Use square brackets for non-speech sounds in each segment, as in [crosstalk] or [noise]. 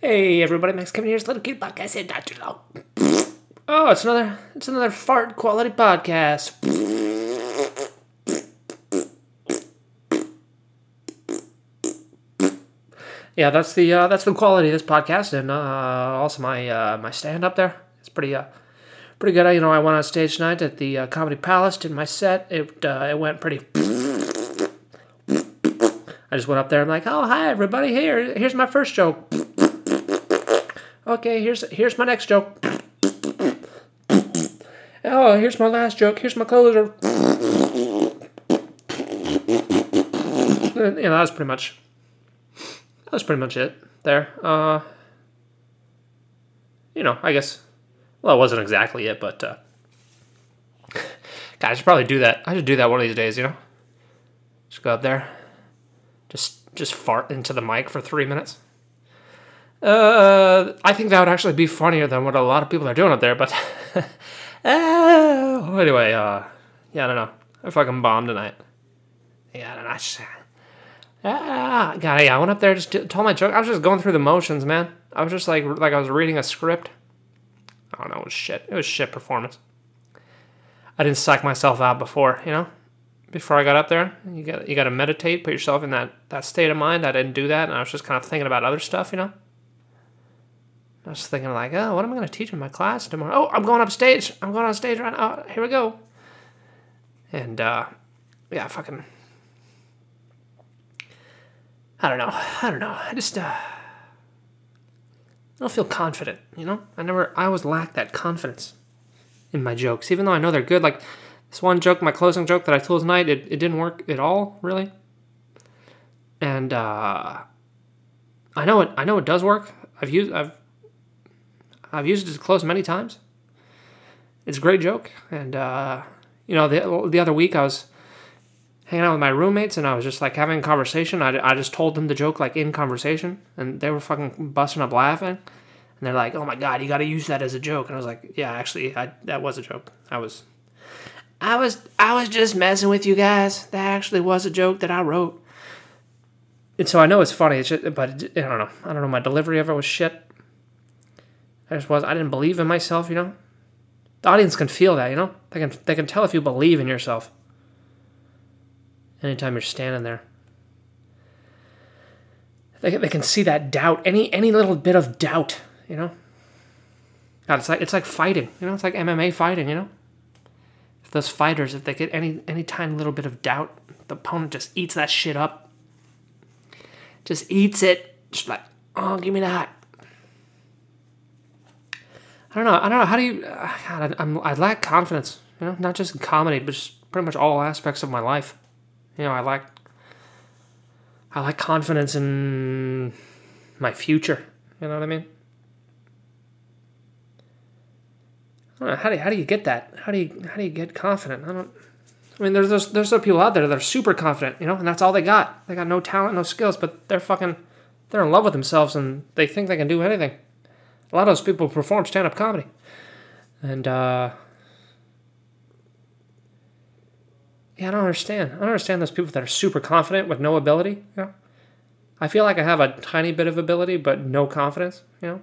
Hey everybody, Max Kevin here's Little Kid Podcast. Hey, not too long. Oh, it's another it's another fart quality podcast. Yeah, that's the uh, that's the quality of this podcast, and uh, also my uh, my stand up there. It's pretty uh, pretty good. You know, I went on stage tonight at the uh, Comedy Palace. Did my set. It uh, it went pretty. I just went up there. I'm like, oh hi everybody. Here here's my first joke. Okay, here's here's my next joke. Oh, here's my last joke. Here's my closer. And, know, that was pretty much. That was pretty much it there. Uh, you know, I guess. Well, it wasn't exactly it, but. Uh, God, I should probably do that. I should do that one of these days. You know, just go up there, just just fart into the mic for three minutes. Uh, I think that would actually be funnier than what a lot of people are doing up there. But [laughs] uh, anyway, uh, yeah, I don't know. I fucking bombed tonight. Yeah, I just, ah, God, yeah, I went up there just told my joke. I was just going through the motions, man. I was just like like I was reading a script. I don't know. It was shit. It was shit performance. I didn't psych myself out before, you know. Before I got up there, you got you got to meditate, put yourself in that that state of mind. I didn't do that, and I was just kind of thinking about other stuff, you know. I was thinking like, oh, what am I going to teach in my class tomorrow? Oh, I'm going up stage. I'm going on stage right now. Here we go. And uh, yeah, fucking. I don't know. I don't know. I just uh, I don't feel confident. You know, I never. I always lack that confidence in my jokes, even though I know they're good. Like this one joke, my closing joke that I told tonight, it, it didn't work at all, really. And uh, I know it. I know it does work. I've used. I've I've used it to close many times. It's a great joke, and uh, you know, the the other week I was hanging out with my roommates, and I was just like having a conversation. I, I just told them the joke like in conversation, and they were fucking busting up laughing. And they're like, "Oh my god, you got to use that as a joke." And I was like, "Yeah, actually, I, that was a joke. I was, I was, I was just messing with you guys. That actually was a joke that I wrote." And so I know it's funny, it's just, but I don't know. I don't know. My delivery of it was shit. I just was. I didn't believe in myself. You know, the audience can feel that. You know, they can they can tell if you believe in yourself. Anytime you're standing there, they they can see that doubt. Any any little bit of doubt. You know. God, it's like it's like fighting. You know, it's like MMA fighting. You know. If those fighters, if they get any any tiny little bit of doubt, the opponent just eats that shit up. Just eats it. Just like, oh, give me that. I don't know. I don't know. How do you? God, I, I'm, I lack confidence. You know, not just in comedy, but just pretty much all aspects of my life. You know, I lack. I lack confidence in my future. You know what I mean? I don't know, how do how do you get that? How do you how do you get confident? I don't. I mean, there's those there's some people out there that are super confident, you know, and that's all they got. They got no talent, no skills, but they're fucking they're in love with themselves and they think they can do anything. A lot of those people perform stand up comedy. And, uh, yeah, I don't understand. I don't understand those people that are super confident with no ability, you know? I feel like I have a tiny bit of ability, but no confidence, you know?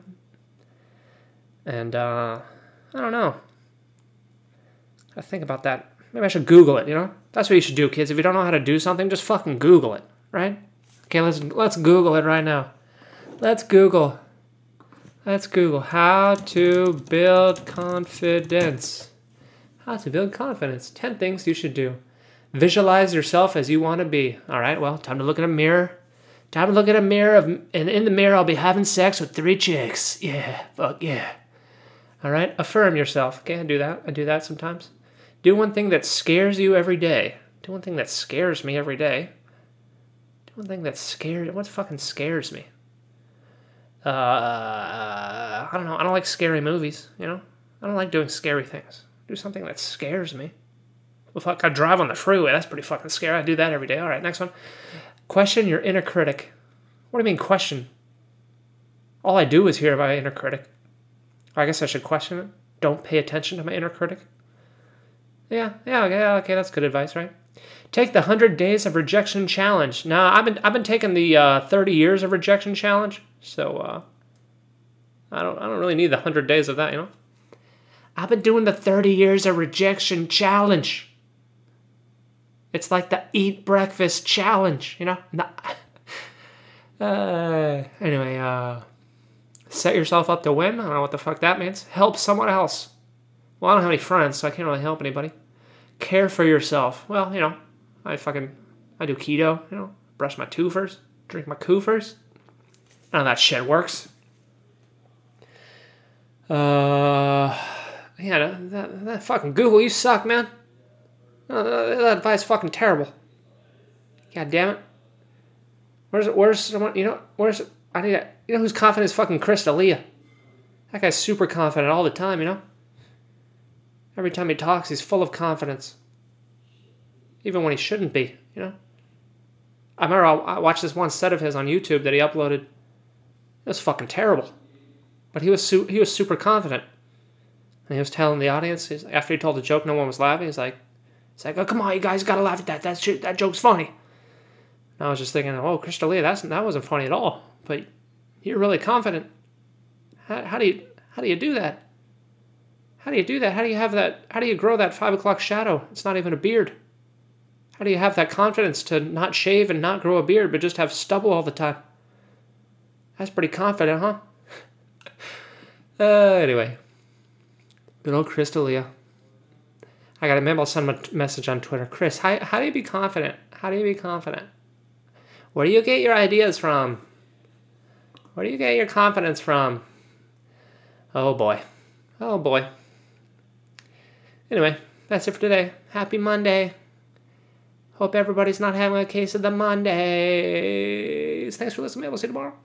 And, uh, I don't know. I think about that. Maybe I should Google it, you know? That's what you should do, kids. If you don't know how to do something, just fucking Google it, right? Okay, let's let's Google it right now. Let's Google Let's Google how to build confidence. How to build confidence. 10 things you should do. Visualize yourself as you want to be. All right, well, time to look in a mirror. Time to look at a mirror of and in the mirror I'll be having sex with three chicks. Yeah, fuck yeah. All right, affirm yourself. Okay, I do that. I do that sometimes. Do one thing that scares you every day. Do one thing that scares me every day. Do one thing that scares what fucking scares me? Uh, I don't know. I don't like scary movies. You know, I don't like doing scary things. Do something that scares me. Well, fuck, I drive on the freeway. That's pretty fucking scary. I do that every day. All right, next one. Question your inner critic. What do you mean question? All I do is hear my inner critic. I guess I should question it. Don't pay attention to my inner critic. Yeah, yeah, okay, okay, that's good advice, right? Take the 100 days of rejection challenge. Now, I've been I've been taking the uh, 30 years of rejection challenge. So uh, I don't I don't really need the hundred days of that, you know. I've been doing the thirty years of rejection challenge. It's like the eat breakfast challenge, you know. [laughs] Uh, anyway, uh, set yourself up to win. I don't know what the fuck that means. Help someone else. Well, I don't have any friends, so I can't really help anybody. Care for yourself. Well, you know, I fucking I do keto. You know, brush my first, drink my first. None of that shit works. Uh, yeah, that, that fucking Google, you suck, man. Uh, that advice fucking terrible. God damn it. Where's where's someone? You know where's I need a, you know who's confident is fucking Chris D'Elia. That guy's super confident all the time. You know. Every time he talks, he's full of confidence. Even when he shouldn't be. You know. I remember I watched this one set of his on YouTube that he uploaded. It was fucking terrible, but he was su- he was super confident. And he was telling the audience after he told the joke, no one was laughing. He's like, "He's like, oh come on, you guys gotta laugh at that. That that joke's funny." And I was just thinking, oh, Chris D'Elia, that's that wasn't funny at all. But you're really confident. How, how do you how do you do that? How do you do that? How do you have that? How do you grow that five o'clock shadow? It's not even a beard. How do you have that confidence to not shave and not grow a beard, but just have stubble all the time? That's pretty confident, huh? [laughs] uh, anyway, good old Chris D'Elia. I got a maybe I'll send a message on Twitter. Chris, how, how do you be confident? How do you be confident? Where do you get your ideas from? Where do you get your confidence from? Oh boy. Oh boy. Anyway, that's it for today. Happy Monday. Hope everybody's not having a case of the Mondays. Thanks for listening. We'll see you tomorrow.